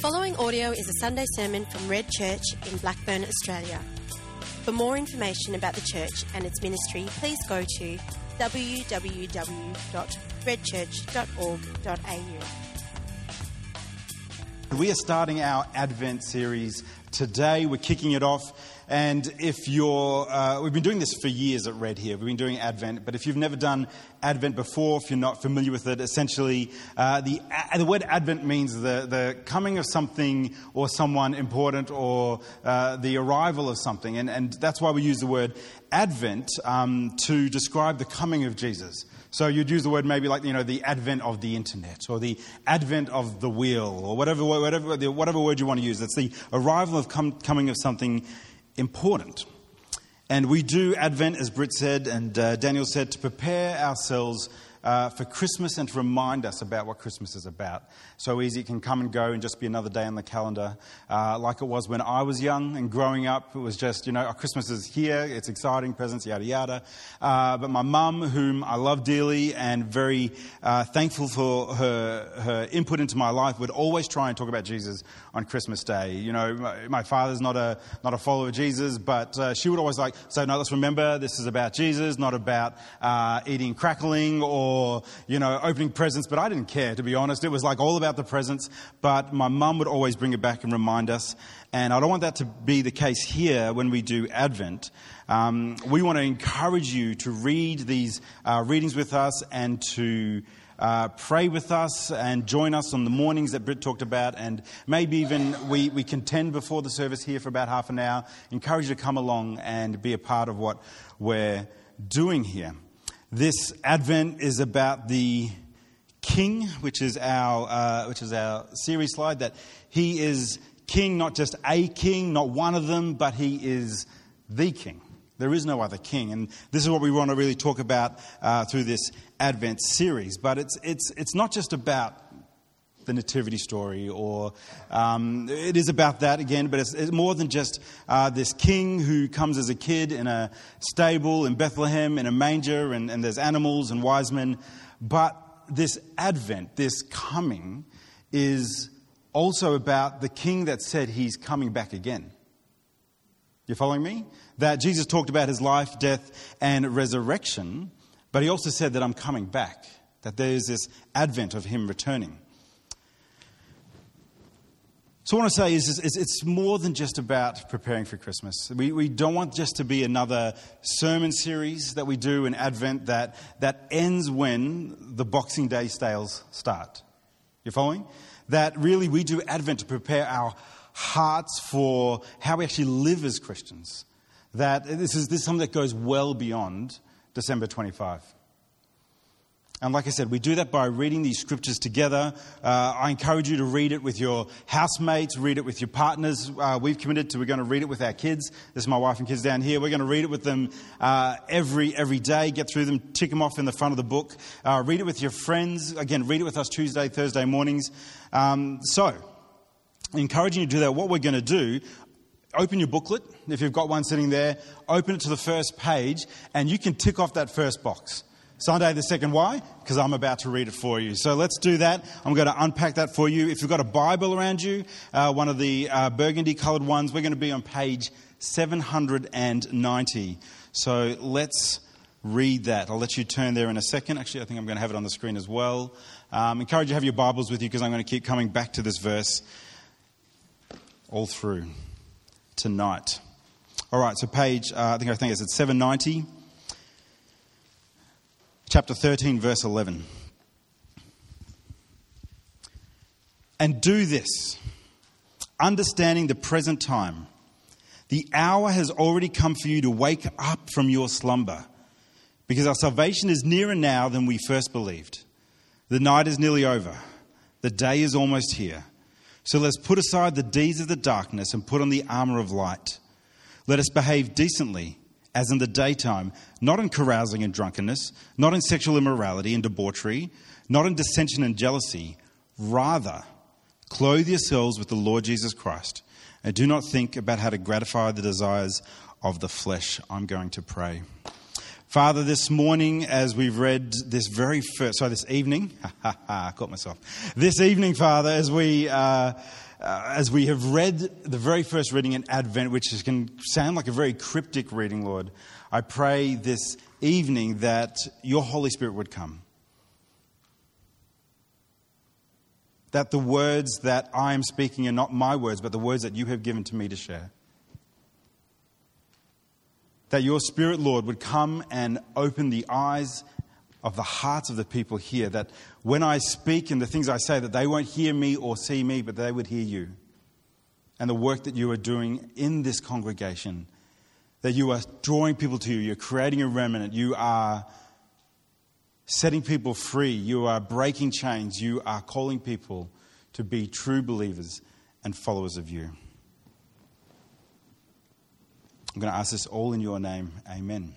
following audio is a Sunday sermon from Red Church in Blackburn, Australia. For more information about the church and its ministry, please go to www.redchurch.org.au. We are starting our Advent series today. We're kicking it off. And if you're, uh, we've been doing this for years at Red here. We've been doing Advent. But if you've never done Advent before, if you're not familiar with it, essentially, uh, the, uh, the word Advent means the, the coming of something or someone important or uh, the arrival of something. And, and that's why we use the word Advent um, to describe the coming of Jesus. So you'd use the word maybe like, you know, the advent of the internet or the advent of the wheel or whatever, whatever, whatever word you want to use. It's the arrival of com- coming of something important. And we do Advent, as Britt said and uh, Daniel said, to prepare ourselves uh, for Christmas and to remind us about what Christmas is about. So easy it can come and go and just be another day on the calendar, uh, like it was when I was young and growing up. It was just, you know, oh, Christmas is here, it's exciting, presents, yada yada. Uh, but my mum, whom I love dearly and very uh, thankful for her, her input into my life, would always try and talk about Jesus on Christmas Day. You know, my, my father's not a, not a follower of Jesus, but uh, she would always like, so no, let's remember this is about Jesus, not about uh, eating crackling or, you know, opening presents. But I didn't care, to be honest. It was like all about the presents. But my mum would always bring it back and remind us. And I don't want that to be the case here when we do Advent. Um, we want to encourage you to read these uh, readings with us and to uh, pray with us and join us on the mornings that Britt talked about. And maybe even we, we contend before the service here for about half an hour. Encourage you to come along and be a part of what we're doing here. This Advent is about the King, which is our, uh, which is our series slide, that he is king, not just a king, not one of them, but he is the king. There is no other king. And this is what we want to really talk about uh, through this Advent series. But it's, it's, it's not just about the nativity story, or um, it is about that again, but it's, it's more than just uh, this king who comes as a kid in a stable in Bethlehem in a manger, and, and there's animals and wise men. But this advent, this coming, is also about the king that said he's coming back again. You following me? That Jesus talked about his life, death, and resurrection, but he also said that I'm coming back, that there's this advent of him returning. So, what I want to say is, is, it's more than just about preparing for Christmas. We, we don't want just to be another sermon series that we do in Advent that, that ends when the Boxing Day sales start. You're following? That really we do Advent to prepare our hearts for how we actually live as Christians. That this is, this is something that goes well beyond December 25. And like I said, we do that by reading these scriptures together. Uh, I encourage you to read it with your housemates, read it with your partners. Uh, we've committed to we're going to read it with our kids. This is my wife and kids down here. We're going to read it with them uh, every every day. Get through them, tick them off in the front of the book. Uh, read it with your friends. Again, read it with us Tuesday, Thursday mornings. Um, so, encouraging you to do that. What we're going to do open your booklet, if you've got one sitting there, open it to the first page, and you can tick off that first box. Sunday the second. Why? Because I'm about to read it for you. So let's do that. I'm going to unpack that for you. If you've got a Bible around you, uh, one of the uh, burgundy coloured ones, we're going to be on page 790. So let's read that. I'll let you turn there in a second. Actually, I think I'm going to have it on the screen as well. Um, encourage you to have your Bibles with you because I'm going to keep coming back to this verse all through tonight. All right, so page, uh, I think I think it's at 790 chapter 13, verse 11. And do this, understanding the present time. The hour has already come for you to wake up from your slumber, because our salvation is nearer now than we first believed. The night is nearly over, the day is almost here. So let's put aside the deeds of the darkness and put on the armor of light. Let us behave decently as in the daytime, not in carousing and drunkenness, not in sexual immorality and debauchery, not in dissension and jealousy. Rather, clothe yourselves with the Lord Jesus Christ, and do not think about how to gratify the desires of the flesh. I'm going to pray. Father, this morning, as we've read this very first, sorry, this evening, ha ha I caught myself. This evening, Father, as we, uh, uh, as we have read the very first reading in Advent, which is, can sound like a very cryptic reading, Lord, I pray this evening that your Holy Spirit would come. That the words that I am speaking are not my words, but the words that you have given to me to share. That your Spirit, Lord, would come and open the eyes of the hearts of the people here. That when I speak and the things I say, that they won't hear me or see me, but they would hear you. And the work that you are doing in this congregation that you are drawing people to you, you're creating a remnant, you are setting people free, you are breaking chains, you are calling people to be true believers and followers of you. I'm going to ask this all in your name. Amen.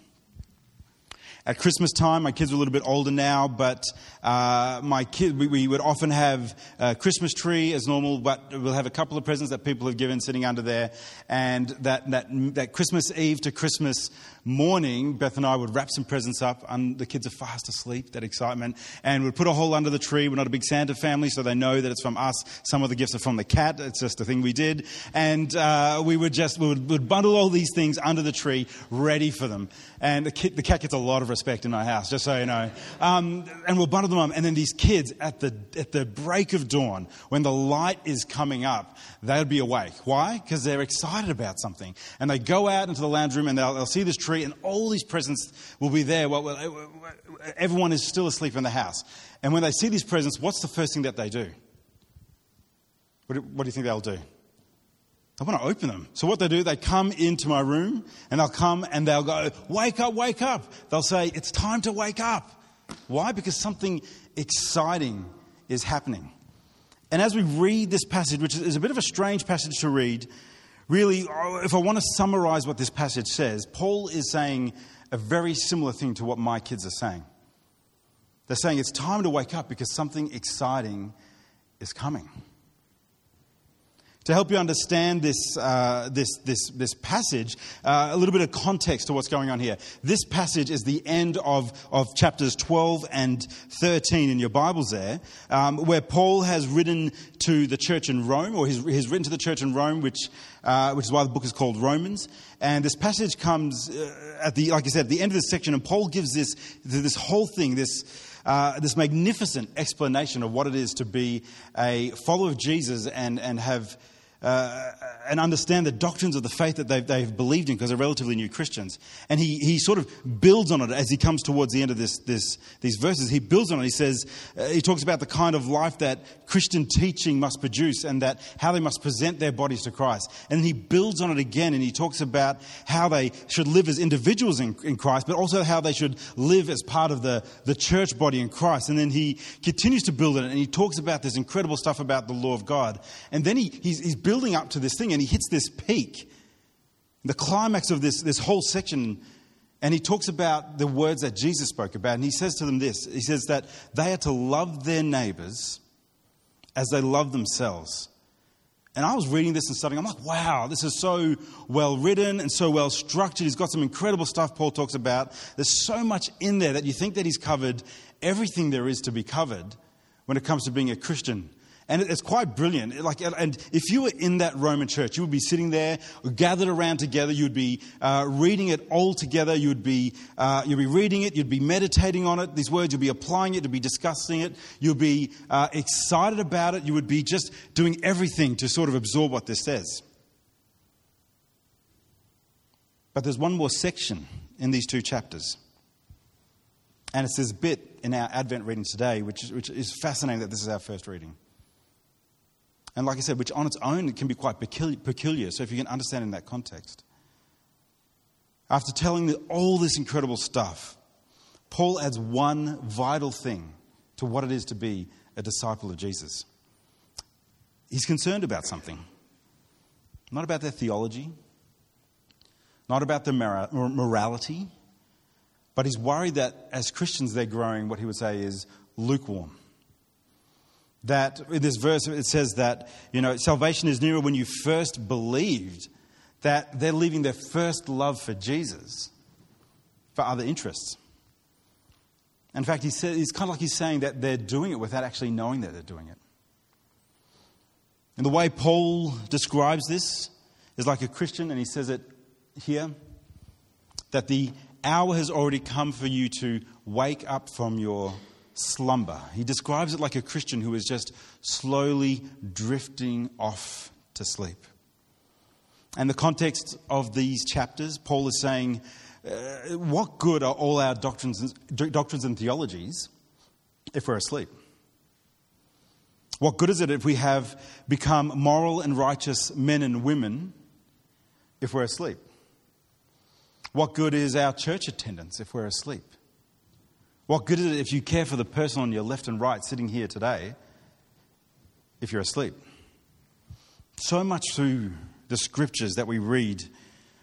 At Christmas time, my kids are a little bit older now, but uh, my kid, we, we, would often have a Christmas tree as normal, but we'll have a couple of presents that people have given sitting under there. And that, that, that Christmas Eve to Christmas morning, Beth and I would wrap some presents up, and the kids are fast asleep, that excitement, and we'd put a hole under the tree. We're not a big Santa family, so they know that it's from us. Some of the gifts are from the cat. It's just a thing we did. And uh, we would just, we would, would, bundle all these things under the tree, ready for them. And the, kid, the cat gets a lot of respect in our house, just so you know. Um, and we'll bundle them up, and then these kids, at the, at the break of dawn, when the light is coming up, they'll be awake. Why? Because they're excited about something. And they go out into the lounge room and they'll, they'll see this tree tree, and all these presents will be there. Well, everyone is still asleep in the house. And when they see these presents, what's the first thing that they do? What do, what do you think they'll do? I want to open them. So what they do, they come into my room and they'll come and they'll go, wake up, wake up. They'll say, it's time to wake up. Why? Because something exciting is happening. And as we read this passage, which is a bit of a strange passage to read, Really, oh, if I want to summarize what this passage says, Paul is saying a very similar thing to what my kids are saying. They're saying it's time to wake up because something exciting is coming. To help you understand this, uh, this, this, this passage, uh, a little bit of context to what's going on here. This passage is the end of, of chapters 12 and 13 in your Bibles there, um, where Paul has written to the church in Rome, or he's, he's written to the church in Rome, which, uh, which is why the book is called Romans. And this passage comes uh, at the, like I said, at the end of this section, and Paul gives this, this whole thing, this, uh, this magnificent explanation of what it is to be a follower of Jesus and, and have uh, and understand the doctrines of the faith that they've, they've believed in because they're relatively new Christians. And he, he sort of builds on it as he comes towards the end of this, this, these verses. He builds on it. He says, uh, he talks about the kind of life that Christian teaching must produce and that how they must present their bodies to Christ. And he builds on it again and he talks about how they should live as individuals in, in Christ, but also how they should live as part of the, the church body in Christ. And then he continues to build on it and he talks about this incredible stuff about the law of God. And then he, he's, he's building up to this thing and he hits this peak, the climax of this, this whole section. And he talks about the words that Jesus spoke about. And he says to them this He says that they are to love their neighbors as they love themselves. And I was reading this and studying. I'm like, wow, this is so well written and so well structured. He's got some incredible stuff Paul talks about. There's so much in there that you think that he's covered everything there is to be covered when it comes to being a Christian. And it's quite brilliant. Like, and if you were in that Roman church, you would be sitting there, gathered around together. You would be uh, reading it all together. You would be, uh, you'd be reading it. You'd be meditating on it. These words. You'd be applying it. You'd be discussing it. You'd be uh, excited about it. You would be just doing everything to sort of absorb what this says. But there's one more section in these two chapters. And it's this bit in our Advent reading today, which which is fascinating that this is our first reading. And like I said, which on its own can be quite peculiar. So if you can understand in that context. After telling all this incredible stuff, Paul adds one vital thing to what it is to be a disciple of Jesus. He's concerned about something. Not about their theology, not about their morality, but he's worried that as Christians they're growing what he would say is lukewarm that in this verse it says that you know salvation is nearer when you first believed that they're leaving their first love for jesus for other interests. In fact he said, he's kind of like he's saying that they're doing it without actually knowing that they're doing it. And the way Paul describes this is like a Christian, and he says it here that the hour has already come for you to wake up from your slumber. He describes it like a Christian who is just slowly drifting off to sleep. And the context of these chapters, Paul is saying, uh, what good are all our doctrines doctrines and theologies if we're asleep? What good is it if we have become moral and righteous men and women if we're asleep? What good is our church attendance if we're asleep? What good is it if you care for the person on your left and right sitting here today if you're asleep? So much through the scriptures that we read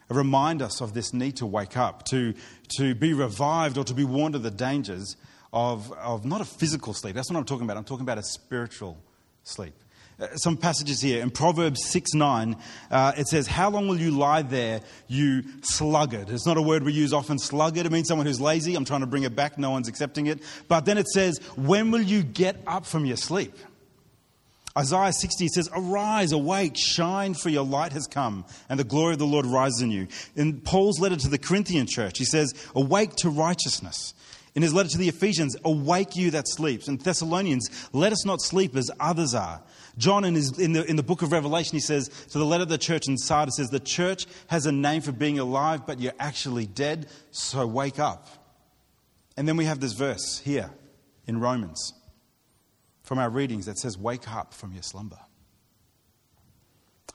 remind us of this need to wake up, to, to be revived, or to be warned of the dangers of, of not a physical sleep. That's what I'm talking about. I'm talking about a spiritual sleep. Uh, some passages here. In Proverbs 6 9, uh, it says, How long will you lie there, you sluggard? It's not a word we use often, sluggard. It means someone who's lazy. I'm trying to bring it back. No one's accepting it. But then it says, When will you get up from your sleep? Isaiah 60 says, Arise, awake, shine, for your light has come, and the glory of the Lord rises in you. In Paul's letter to the Corinthian church, he says, Awake to righteousness. In his letter to the Ephesians, Awake you that sleeps. In Thessalonians, Let us not sleep as others are John, in, his, in, the, in the book of Revelation, he says to the letter of the church in Sardis, says, The church has a name for being alive, but you're actually dead, so wake up. And then we have this verse here in Romans from our readings that says, Wake up from your slumber.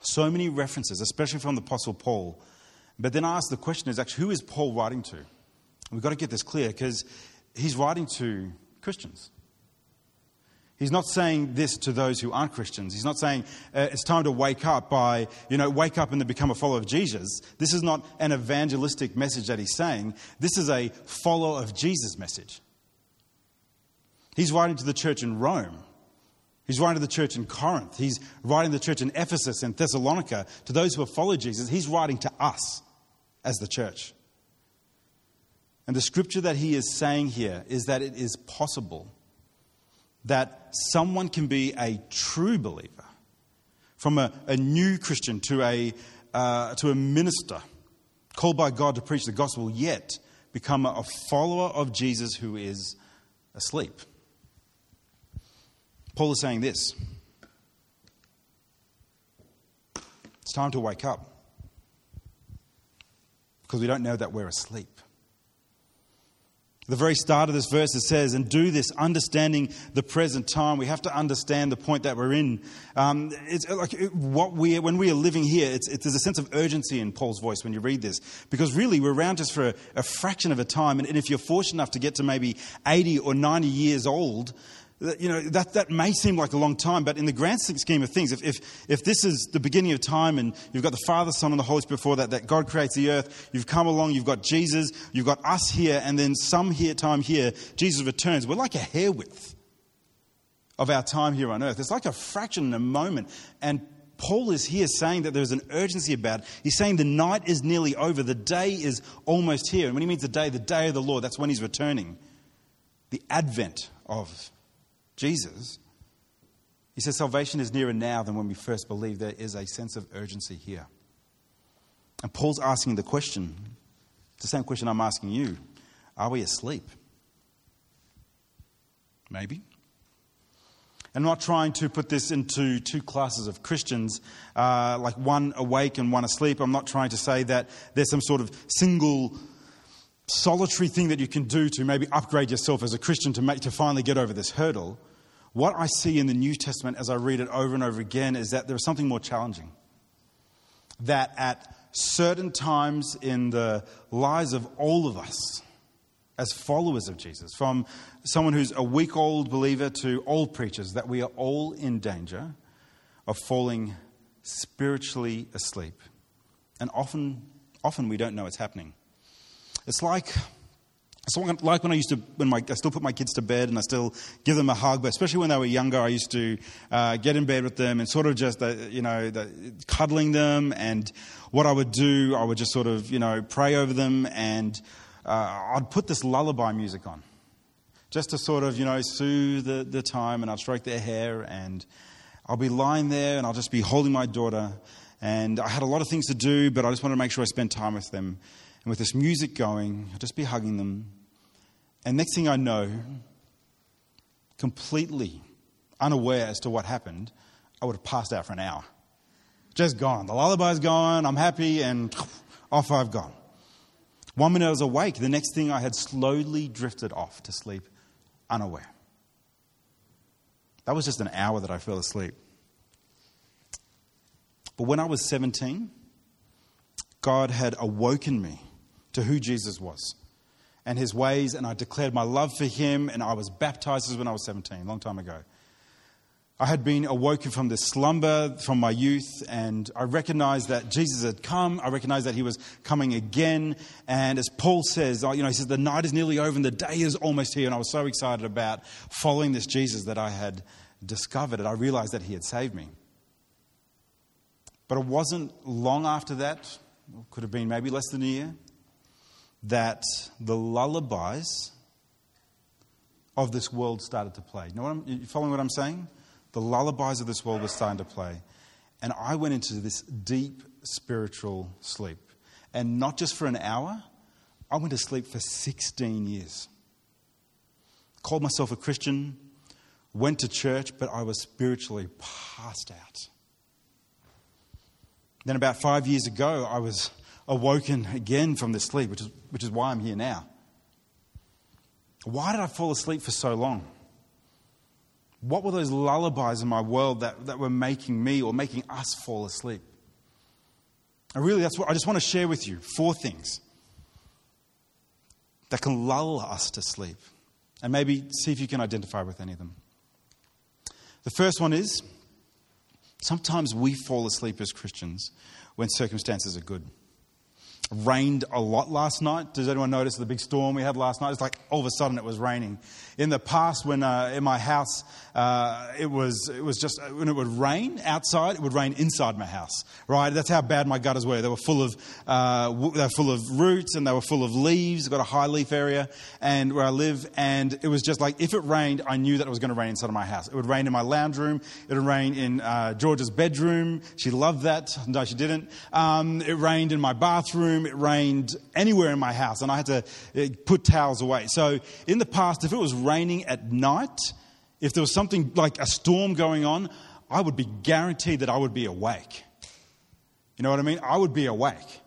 So many references, especially from the Apostle Paul. But then I ask the question is actually, who is Paul writing to? We've got to get this clear because he's writing to Christians. He's not saying this to those who aren't Christians. He's not saying uh, it's time to wake up by, you know, wake up and then become a follower of Jesus. This is not an evangelistic message that he's saying. This is a follow of Jesus message. He's writing to the church in Rome. He's writing to the church in Corinth. He's writing to the church in Ephesus and Thessalonica, to those who have followed Jesus. He's writing to us as the church. And the scripture that he is saying here is that it is possible that someone can be a true believer, from a, a new Christian to a, uh, to a minister called by God to preach the gospel, yet become a follower of Jesus who is asleep. Paul is saying this it's time to wake up because we don't know that we're asleep the very start of this verse, it says, and do this understanding the present time. We have to understand the point that we're in. Um, it's like what we, when we are living here, it's, it's, there's a sense of urgency in Paul's voice when you read this. Because really, we're around just for a, a fraction of a time. And, and if you're fortunate enough to get to maybe 80 or 90 years old, you know, that, that may seem like a long time, but in the grand scheme of things, if, if, if this is the beginning of time and you've got the Father, Son, and the Holy Spirit before that, that God creates the earth, you've come along, you've got Jesus, you've got us here, and then some here, time here, Jesus returns. We're like a hair width of our time here on earth. It's like a fraction in a moment. And Paul is here saying that there's an urgency about it. He's saying the night is nearly over, the day is almost here. And when he means the day, the day of the Lord, that's when he's returning. The advent of Jesus, he says salvation is nearer now than when we first believed. There is a sense of urgency here. And Paul's asking the question, the same question I'm asking you Are we asleep? Maybe. I'm not trying to put this into two classes of Christians, uh, like one awake and one asleep. I'm not trying to say that there's some sort of single solitary thing that you can do to maybe upgrade yourself as a Christian to, make, to finally get over this hurdle. What I see in the New Testament as I read it over and over again is that there is something more challenging. That at certain times in the lives of all of us, as followers of Jesus, from someone who's a week old believer to old preachers, that we are all in danger of falling spiritually asleep. And often, often we don't know it's happening. It's like so like when I used to, when my, I still put my kids to bed and I still give them a hug, but especially when they were younger, I used to uh, get in bed with them and sort of just, uh, you know, the, cuddling them. And what I would do, I would just sort of, you know, pray over them and uh, I'd put this lullaby music on just to sort of, you know, soothe the, the time and I'd stroke their hair and I'll be lying there and I'll just be holding my daughter. And I had a lot of things to do, but I just wanted to make sure I spent time with them. And with this music going, I'll just be hugging them. And next thing I know, completely unaware as to what happened, I would have passed out for an hour. Just gone. The lullaby's gone, I'm happy, and off I've gone. One minute I was awake, the next thing I had slowly drifted off to sleep, unaware. That was just an hour that I fell asleep. But when I was 17, God had awoken me to who Jesus was and his ways, and I declared my love for him, and I was baptized when I was 17, a long time ago. I had been awoken from this slumber from my youth, and I recognized that Jesus had come. I recognized that he was coming again. And as Paul says, oh, you know, he says, the night is nearly over and the day is almost here. And I was so excited about following this Jesus that I had discovered it. I realized that he had saved me. But it wasn't long after that, it could have been maybe less than a year, that the lullabies of this world started to play. You know what I'm, you following what I'm saying? The lullabies of this world were starting to play. And I went into this deep spiritual sleep. And not just for an hour, I went to sleep for 16 years. Called myself a Christian, went to church, but I was spiritually passed out. Then, about five years ago, I was awoken again from this sleep, which is, which is why I'm here now. Why did I fall asleep for so long? What were those lullabies in my world that, that were making me or making us fall asleep? And really, that's what I just want to share with you four things that can lull us to sleep. And maybe see if you can identify with any of them. The first one is sometimes we fall asleep as Christians when circumstances are good rained a lot last night. Does anyone notice the big storm we had last night? It's like all of a sudden it was raining. In the past, when uh, in my house, uh, it was it was just when it would rain outside, it would rain inside my house. Right? That's how bad my gutters were. They were full of uh, they were full of roots and they were full of leaves. I've got a high leaf area and where I live, and it was just like if it rained, I knew that it was going to rain inside of my house. It would rain in my lounge room. It would rain in uh, George's bedroom. She loved that. No, she didn't. Um, it rained in my bathroom it rained anywhere in my house, and I had to uh, put towels away. So in the past, if it was raining at night, if there was something like a storm going on, I would be guaranteed that I would be awake. You know what I mean? I would be awake.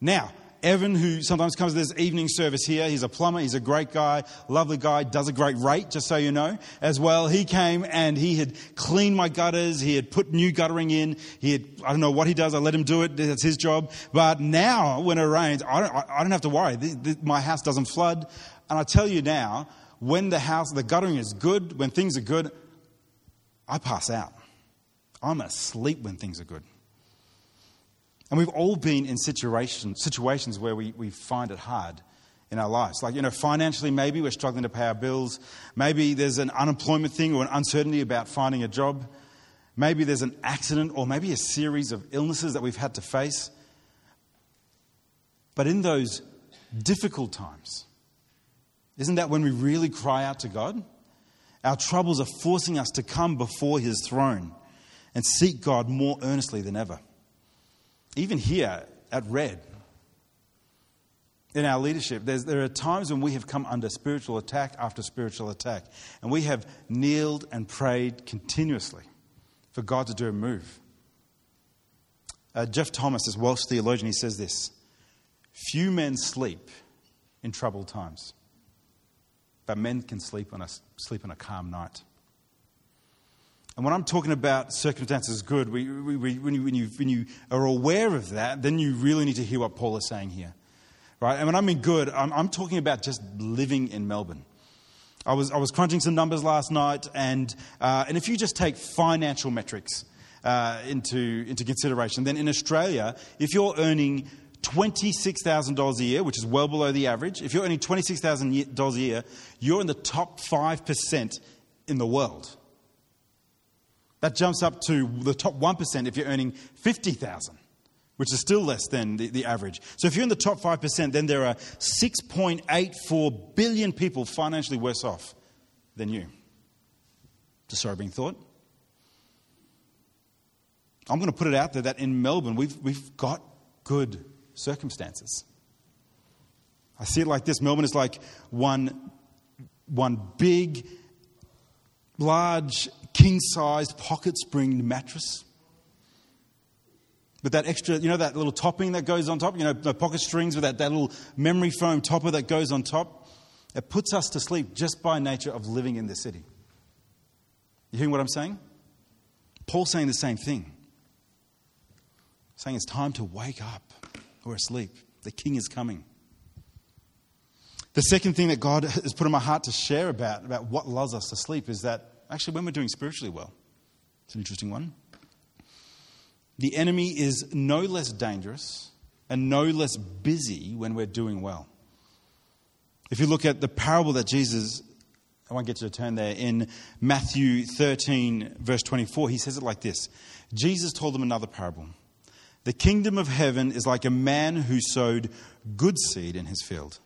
Now, Evan, who sometimes comes to this evening service here, he's a plumber, he's a great guy, lovely guy, does a great rate, just so you know, as well. He came and he had cleaned my gutters, he had put new guttering in, he had, I don't know what he does, I let him do it, that's his job. But now, when it rains, I don't, I don't have to worry. My house doesn't flood. And I tell you now, when the house, the guttering is good, when things are good, I pass out. I'm asleep when things are good. And we've all been in situations, situations where we, we find it hard in our lives. Like, you know, financially, maybe we're struggling to pay our bills. Maybe there's an unemployment thing or an uncertainty about finding a job. Maybe there's an accident or maybe a series of illnesses that we've had to face. But in those difficult times, isn't that when we really cry out to God? Our troubles are forcing us to come before His throne and seek God more earnestly than ever even here at Red, in our leadership, there are times when we have come under spiritual attack after spiritual attack, and we have kneeled and prayed continuously for God to do a move. Uh, Geoff Thomas, this Welsh theologian, he says this Few men sleep in troubled times, but men can sleep on a, sleep on a calm night. And when I'm talking about circumstances good, we, we, we, when, you, when, you, when you are aware of that, then you really need to hear what Paul is saying here. Right? And when I mean good, I'm, I'm talking about just living in Melbourne. I was, I was crunching some numbers last night, and, uh, and if you just take financial metrics uh, into, into consideration, then in Australia, if you're earning $26,000 a year, which is well below the average, if you're earning $26,000 a year, you're in the top 5% in the world. That jumps up to the top 1% if you're earning 50,000, which is still less than the, the average. So if you're in the top 5%, then there are 6.84 billion people financially worse off than you. It's thought. I'm going to put it out there that in Melbourne, we've, we've got good circumstances. I see it like this Melbourne is like one, one big, large, king sized pocket spring mattress. With that extra, you know, that little topping that goes on top, you know, the pocket strings with that, that little memory foam topper that goes on top. It puts us to sleep just by nature of living in the city. You hearing what I'm saying? Paul's saying the same thing. Saying it's time to wake up. We're asleep. The king is coming. The second thing that God has put in my heart to share about, about what lulls us to sleep is that actually when we're doing spiritually well, it's an interesting one. The enemy is no less dangerous and no less busy when we're doing well. If you look at the parable that Jesus, I won't get you to turn there, in Matthew 13, verse 24, he says it like this Jesus told them another parable. The kingdom of heaven is like a man who sowed good seed in his field.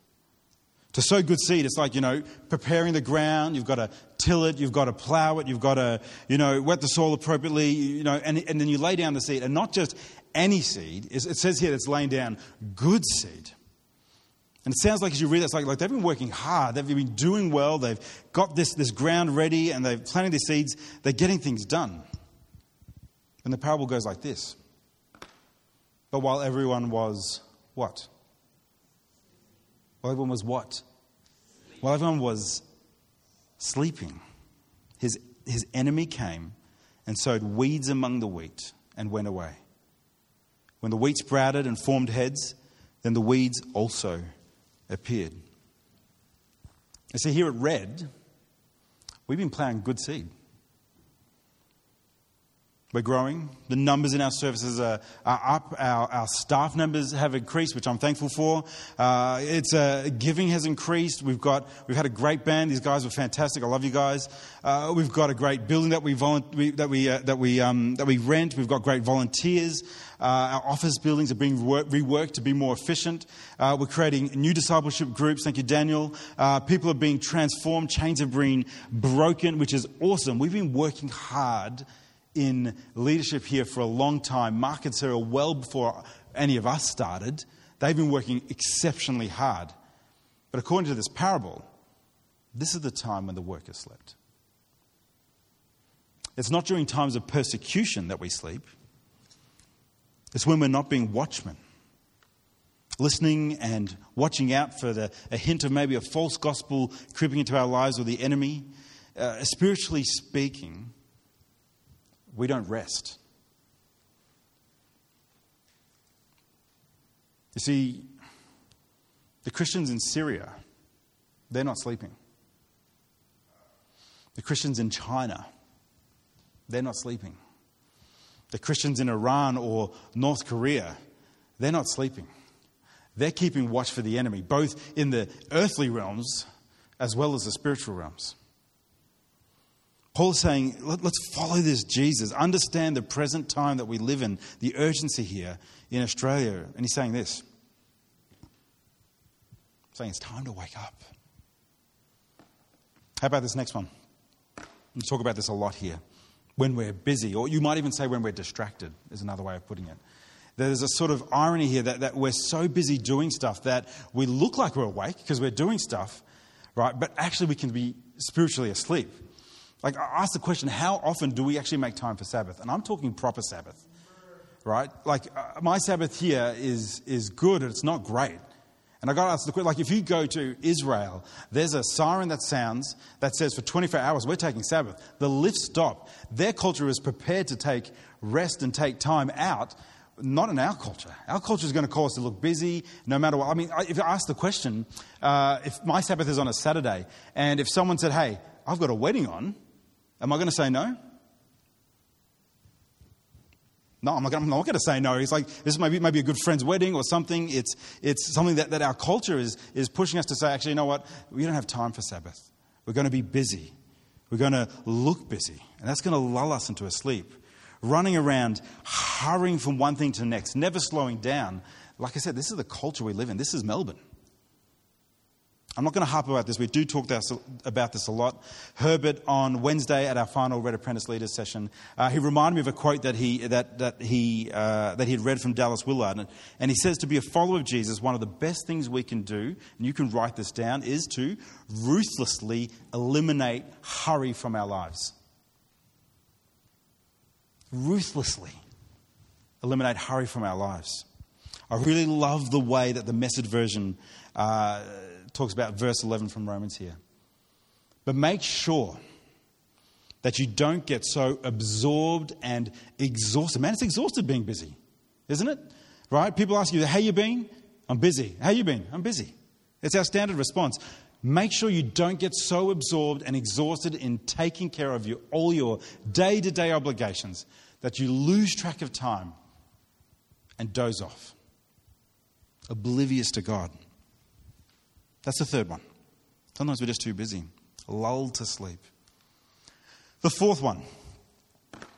To sow good seed, it's like, you know, preparing the ground. You've got to till it, you've got to plow it, you've got to, you know, wet the soil appropriately, you know, and, and then you lay down the seed. And not just any seed, it says here it's laying down good seed. And it sounds like as you read that, it's like, like they've been working hard, they've been doing well, they've got this, this ground ready, and they've planted these seeds, they're getting things done. And the parable goes like this. But while everyone was what? While everyone was what? While everyone was sleeping, his, his enemy came and sowed weeds among the wheat and went away. When the wheat sprouted and formed heads, then the weeds also appeared. You see, here at Red, we've been plowing good seed. We're growing. The numbers in our services are, are up. Our, our, staff numbers have increased, which I'm thankful for. Uh, it's uh, giving has increased. We've got we've had a great band. These guys were fantastic. I love you guys. Uh, we've got a great building that we, we that we uh, that we um, that we rent. We've got great volunteers. Uh, our office buildings are being reworked to be more efficient. Uh, we're creating new discipleship groups. Thank you, Daniel. people are being transformed. Chains are being broken, which is awesome. We've been working hard in leadership here for a long time. Mark and Sarah, well before any of us started, they've been working exceptionally hard. But according to this parable, this is the time when the workers slept. It's not during times of persecution that we sleep, it's when we're not being watchmen. Listening and watching out for the, a hint of maybe a false gospel creeping into our lives or the enemy. Uh, spiritually speaking, we don't rest. You see, the Christians in Syria, they're not sleeping. The Christians in China, they're not sleeping. The Christians in Iran or North Korea, they're not sleeping. They're keeping watch for the enemy, both in the earthly realms as well as the spiritual realms. Paul's saying, Let, us follow this Jesus, understand the present time that we live in, the urgency here in Australia. And he's saying this saying it's time to wake up. How about this next one? We talk about this a lot here. When we're busy, or you might even say when we're distracted, is another way of putting it. There's a sort of irony here that, that we're so busy doing stuff that we look like we're awake because we're doing stuff, right? But actually, we can be spiritually asleep. Like, I ask the question how often do we actually make time for Sabbath? And I'm talking proper Sabbath, right? Like, uh, my Sabbath here is, is good, it's not great. And I got to ask the question like, if you go to Israel, there's a siren that sounds that says for 24 hours, we're taking Sabbath. The lifts stop. Their culture is prepared to take rest and take time out. Not in our culture. Our culture is going to cause us to look busy no matter what. I mean, if you ask the question, uh, if my Sabbath is on a Saturday, and if someone said, hey, I've got a wedding on, Am I going to say no? No, I'm not, going, I'm not going to say no. It's like, this is maybe, maybe a good friend's wedding or something. It's, it's something that, that our culture is, is pushing us to say, actually, you know what? We don't have time for Sabbath. We're going to be busy. We're going to look busy. And that's going to lull us into a sleep. Running around, hurrying from one thing to the next, never slowing down. Like I said, this is the culture we live in. This is Melbourne. I'm not going to harp about this. We do talk about this a lot. Herbert, on Wednesday at our final Red Apprentice Leaders session, uh, he reminded me of a quote that he, that, that, he, uh, that he had read from Dallas Willard. And, and he says, To be a follower of Jesus, one of the best things we can do, and you can write this down, is to ruthlessly eliminate hurry from our lives. Ruthlessly eliminate hurry from our lives. I really love the way that the message version. Uh, talks about verse 11 from Romans here. But make sure that you don't get so absorbed and exhausted. Man, it's exhausted being busy, isn't it? Right? People ask you, how you been? I'm busy. How you been? I'm busy. It's our standard response. Make sure you don't get so absorbed and exhausted in taking care of your, all your day to day obligations that you lose track of time and doze off, oblivious to God. That's the third one. Sometimes we're just too busy, lulled to sleep. The fourth one,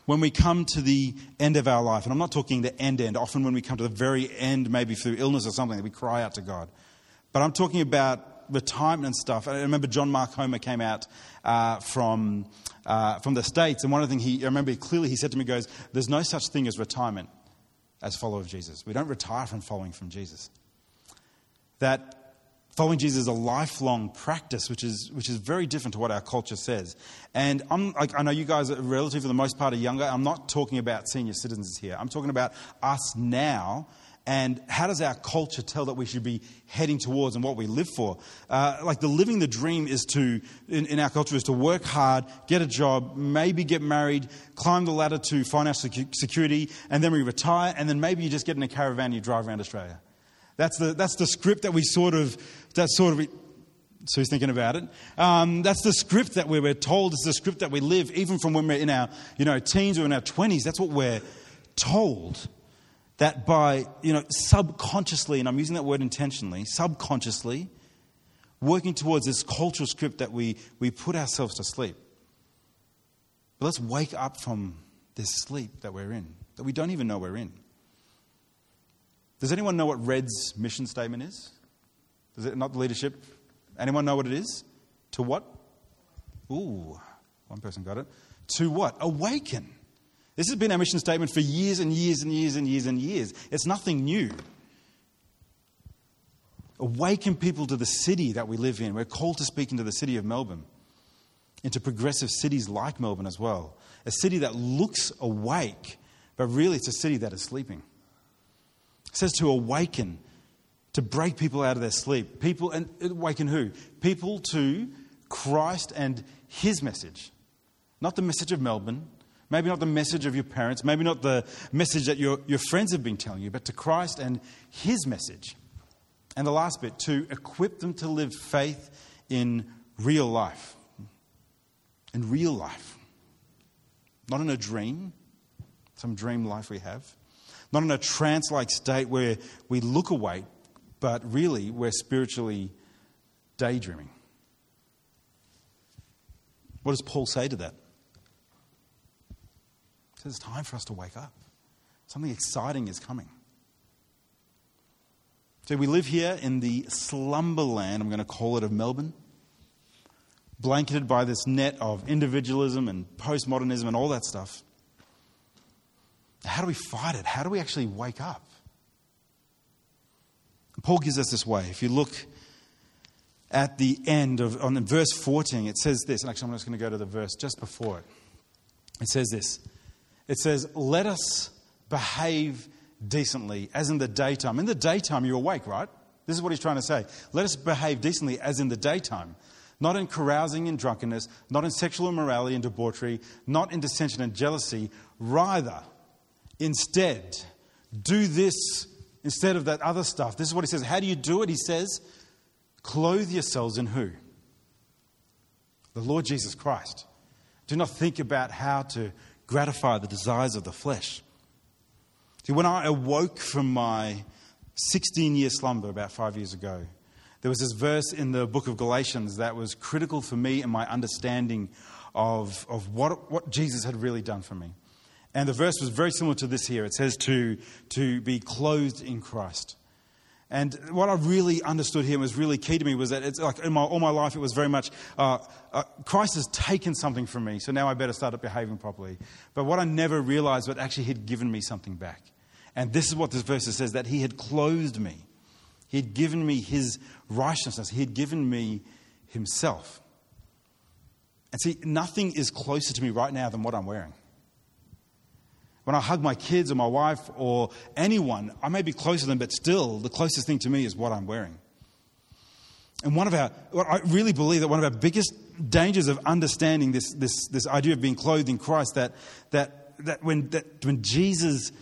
when we come to the end of our life, and I'm not talking the end end, often when we come to the very end, maybe through illness or something, we cry out to God. But I'm talking about retirement and stuff. I remember John Mark Comer came out uh, from, uh, from the States, and one of the things he, I remember clearly he said to me, goes, there's no such thing as retirement as follower of Jesus. We don't retire from following from Jesus. That Following Jesus is a lifelong practice, which is, which is very different to what our culture says. And I'm, like, I know you guys are relatively, for the most part, are younger. I'm not talking about senior citizens here. I'm talking about us now and how does our culture tell that we should be heading towards and what we live for? Uh, like the living the dream is to, in, in, our culture, is to work hard, get a job, maybe get married, climb the ladder to financial security, and then we retire, and then maybe you just get in a caravan and you drive around Australia. That's the, that's the script that we sort of, that sort of, so he's thinking about it. Um, that's the script that we were told. It's the script that we live, even from when we're in our, you know, teens or in our 20s. That's what we're told. That by, you know, subconsciously, and I'm using that word intentionally, subconsciously, working towards this cultural script that we, we put ourselves to sleep. But let's wake up from this sleep that we're in, that we don't even know we're in. Does anyone know what Red's mission statement is? Is it not the leadership? Anyone know what it is? To what? Ooh, one person got it. To what? Awaken. This has been our mission statement for years and years and years and years and years. It's nothing new. Awaken people to the city that we live in. We're called to speak into the city of Melbourne, into progressive cities like Melbourne as well. A city that looks awake, but really it's a city that is sleeping. It says to awaken, to break people out of their sleep. People, and awaken who? People to Christ and His message. Not the message of Melbourne, maybe not the message of your parents, maybe not the message that your, your friends have been telling you, but to Christ and His message. And the last bit, to equip them to live faith in real life. In real life. Not in a dream, some dream life we have not in a trance like state where we look awake, but really we're spiritually daydreaming. What does Paul say to that? He says it's time for us to wake up. Something exciting is coming. So we live here in the slumberland, I'm going to call it, of Melbourne, blanketed by this net of individualism and postmodernism and all that stuff. How do we fight it? How do we actually wake up? Paul gives us this way. If you look at the end of on verse 14, it says this, and actually I'm just going to go to the verse just before it. It says this. It says, Let us behave decently as in the daytime. In the daytime, you're awake, right? This is what he's trying to say. Let us behave decently as in the daytime, not in carousing and drunkenness, not in sexual immorality and debauchery, not in dissension and jealousy. Rather, Instead, do this instead of that other stuff. This is what he says. How do you do it? He says, clothe yourselves in who? The Lord Jesus Christ. Do not think about how to gratify the desires of the flesh. See, when I awoke from my 16 year slumber about five years ago, there was this verse in the book of Galatians that was critical for me and my understanding of, of what, what Jesus had really done for me. And the verse was very similar to this here. It says to, to be clothed in Christ. And what I really understood here was really key to me was that it's like in my, all my life it was very much uh, uh, Christ has taken something from me, so now I better start behaving properly. But what I never realized was actually He'd given me something back. And this is what this verse says that He had clothed me, He had given me His righteousness, He had given me Himself. And see, nothing is closer to me right now than what I'm wearing. When I hug my kids or my wife or anyone, I may be closer to them, but still, the closest thing to me is what I'm wearing. And one of our, I really believe that one of our biggest dangers of understanding this, this, this idea of being clothed in Christ, that, that, that, when, that when Jesus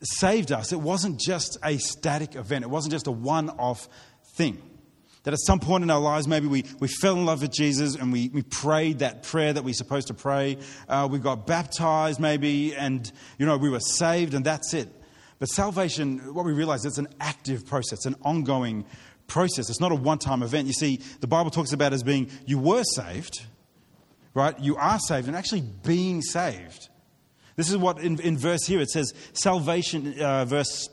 saved us, it wasn't just a static event, it wasn't just a one off thing. That at some point in our lives, maybe we, we fell in love with Jesus and we, we prayed that prayer that we're supposed to pray. Uh, we got baptized, maybe, and, you know, we were saved, and that's it. But salvation, what we realize, it's an active process, an ongoing process. It's not a one time event. You see, the Bible talks about as being you were saved, right? You are saved, and actually being saved. This is what in, in verse here it says salvation, uh, verse,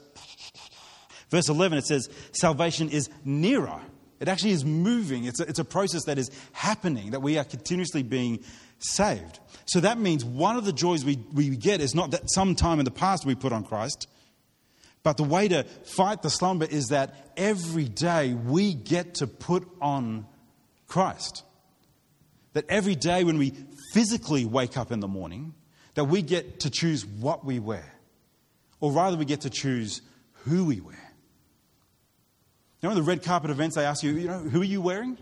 verse 11, it says salvation is nearer it actually is moving. It's a, it's a process that is happening, that we are continuously being saved. So that means one of the joys we, we get is not that some time in the past we put on Christ, but the way to fight the slumber is that every day we get to put on Christ. That every day when we physically wake up in the morning, that we get to choose what we wear. Or rather, we get to choose who we wear. You know, in the red carpet events, they ask you, you know, who are you wearing?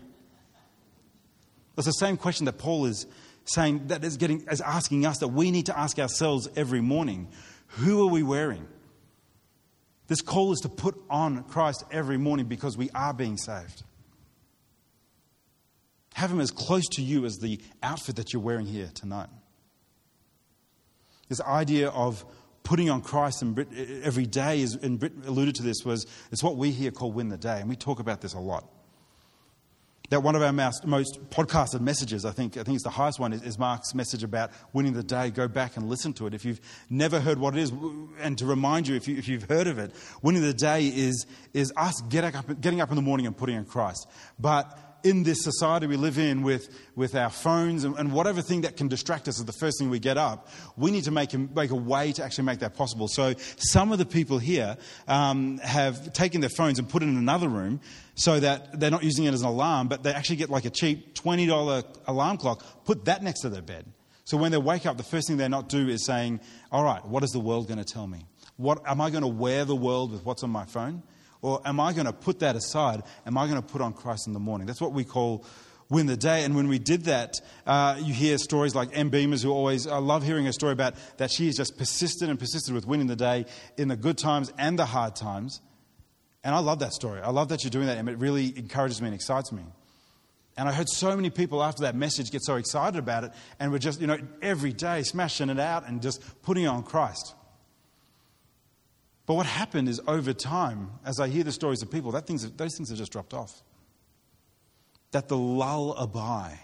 That's the same question that Paul is saying, that is, getting, is asking us, that we need to ask ourselves every morning. Who are we wearing? This call is to put on Christ every morning because we are being saved. Have Him as close to you as the outfit that you're wearing here tonight. This idea of putting on Christ and every day, is, and alluded to this, was it's what we here call win the day. And we talk about this a lot. That one of our most, podcasted messages, I think, I think it's the highest one, is, Mark's message about winning the day. Go back and listen to it. If you've never heard what it is, and to remind you, if, you, you've heard of it, winning the day is, is us up, getting up in the morning and putting on Christ. But in this society we live in with, with our phones and, and, whatever thing that can distract us is the first thing we get up, we need to make a, make a way to actually make that possible. So some of the people here um, have taken their phones and put it in another room so that they're not using it as an alarm, but they actually get like a cheap $20 alarm clock, put that next to their bed. So when they wake up, the first thing they're not do is saying, all right, what is the world going to tell me? What, am I going to wear the world with what's on my phone? Or am I going to put that aside? Am I going to put on Christ in the morning? That's what we call win the day. And when we did that, uh, you hear stories like M. Beamers, who always, I love hearing a story about that she is just persistent and persistent with winning the day in the good times and the hard times. And I love that story. I love that you're doing that, and it really encourages me and excites me. And I heard so many people after that message get so excited about it, and we're just, you know, every day smashing it out and just putting on Christ. But what happened is over time, as I hear the stories of people, that things, those things have just dropped off. That the lullaby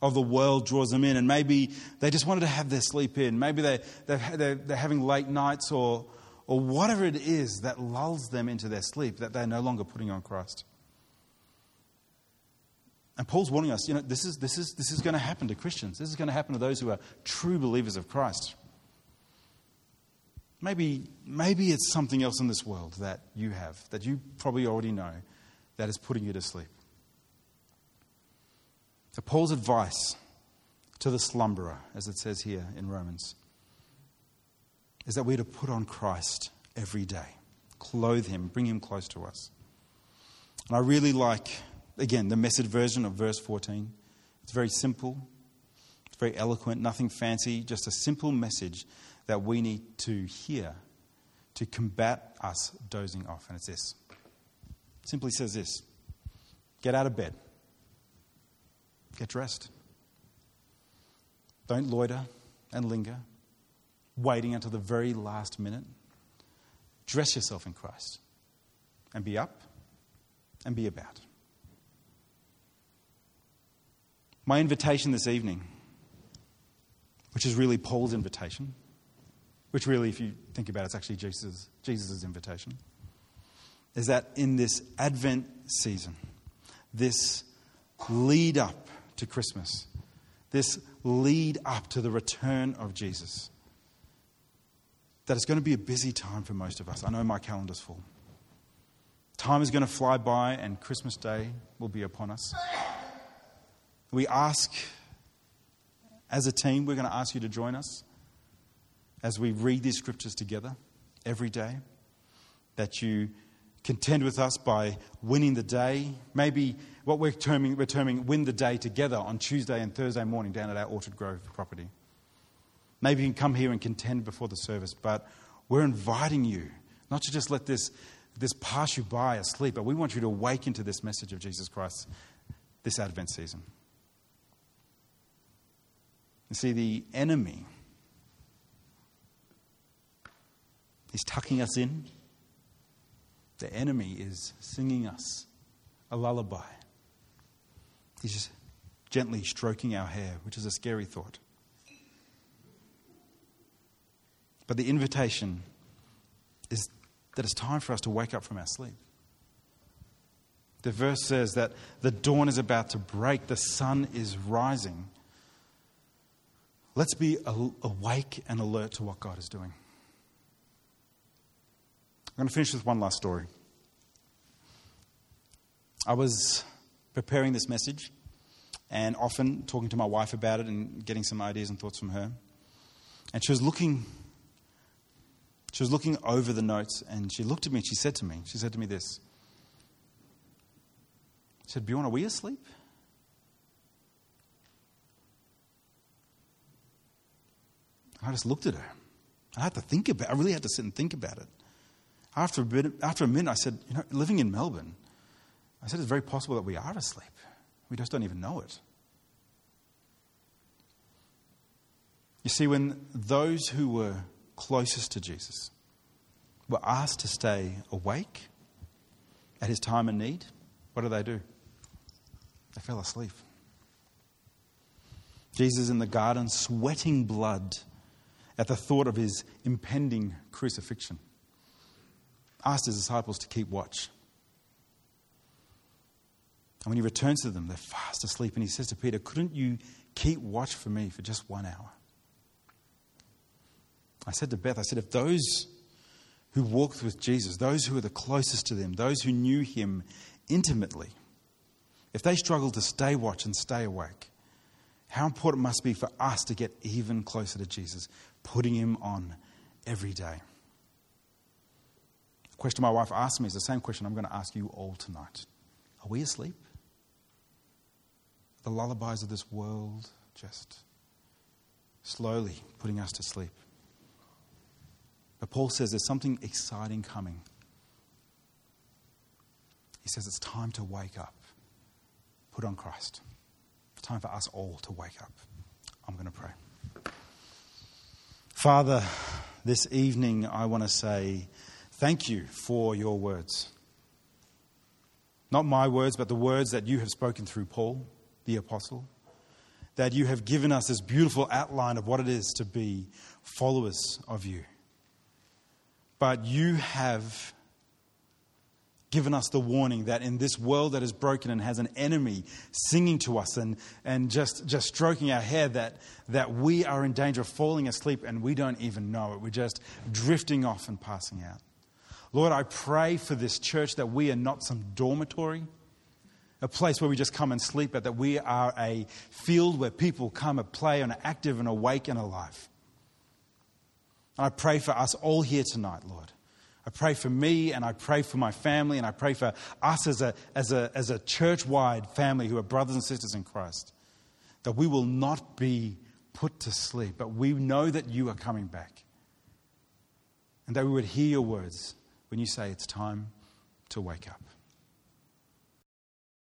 of the world draws them in, and maybe they just wanted to have their sleep in. Maybe they, they're, they're having late nights or, or whatever it is that lulls them into their sleep, that they're no longer putting on Christ. And Paul's warning us, you know, this is, this, is, this is going to happen to Christians. This is going to happen to those who are true believers of Christ. Maybe, maybe it's something else in this world that you have, that you probably already know, that is putting you to sleep. So, Paul's advice to the slumberer, as it says here in Romans, is that we're to put on Christ every day, clothe him, bring him close to us. And I really like, again, the message version of verse 14. It's very simple, it's very eloquent, nothing fancy, just a simple message that we need to hear to combat us dozing off. And it's this simply says this get out of bed, get dressed. Don't loiter and linger, waiting until the very last minute. Dress yourself in Christ and be up and be about. My invitation this evening, which is really Paul's invitation, which really, if you think about it, it's actually Jesus' Jesus's invitation, is that in this Advent season, this lead up to Christmas, this lead up to the return of Jesus, that it's going to be a busy time for most of us. I know my calendar's full. Time is going to fly by, and Christmas Day will be upon us. We ask, as a team, we're going to ask you to join us as we read these scriptures together every day, that you contend with us by winning the day. Maybe what we're terming, we're terming win the day together on Tuesday and Thursday morning down at our Orchard Grove property. Maybe you can come here and contend before the service, but we're inviting you not to just let this, this pass you by asleep, but we want you to awaken to this message of Jesus Christ this Advent season. You see, the enemy is tucking us in. The enemy is singing us a lullaby. He's just gently stroking our hair, which is a scary thought. But the invitation is that it's time for us to wake up from our sleep. The verse says that the dawn is about to break, the sun is rising. Let's be awake and alert to what God is doing. I'm going to finish with one last story. I was preparing this message and often talking to my wife about it and getting some ideas and thoughts from her. And she was looking she was looking over the notes and she looked at me and she said to me, she said to me this. She said, Bjorn, are we asleep? I just looked at her. I had to think about. I really had to sit and think about it. After a, bit, after a minute, I said, You know, living in Melbourne, I said, it's very possible that we are asleep. We just don't even know it. You see, when those who were closest to Jesus were asked to stay awake at his time of need, what do they do? They fell asleep. Jesus in the garden, sweating blood at the thought of his impending crucifixion asked his disciples to keep watch. And when he returns to them, they're fast asleep. And he says to Peter, Couldn't you keep watch for me for just one hour? I said to Beth, I said, if those who walked with Jesus, those who were the closest to them, those who knew him intimately, if they struggled to stay watch and stay awake, how important it must be for us to get even closer to Jesus, putting him on every day question my wife asked me is the same question I'm going to ask you all tonight. Are we asleep? The lullabies of this world just slowly putting us to sleep. But Paul says there's something exciting coming. He says it's time to wake up. Put on Christ. It's time for us all to wake up. I'm going to pray. Father, this evening I want to say, Thank you for your words. Not my words, but the words that you have spoken through Paul, the apostle. That you have given us this beautiful outline of what it is to be followers of you. But you have given us the warning that in this world that is broken and has an enemy singing to us and, and just, just stroking our hair, that, that we are in danger of falling asleep and we don't even know it. We're just drifting off and passing out. Lord, I pray for this church that we are not some dormitory, a place where we just come and sleep, but that we are a field where people come and play and are active and awake and alive. And I pray for us all here tonight, Lord. I pray for me and I pray for my family and I pray for us as a, as a, as a church wide family who are brothers and sisters in Christ that we will not be put to sleep, but we know that you are coming back. And that we would hear your words when you say it's time to wake up.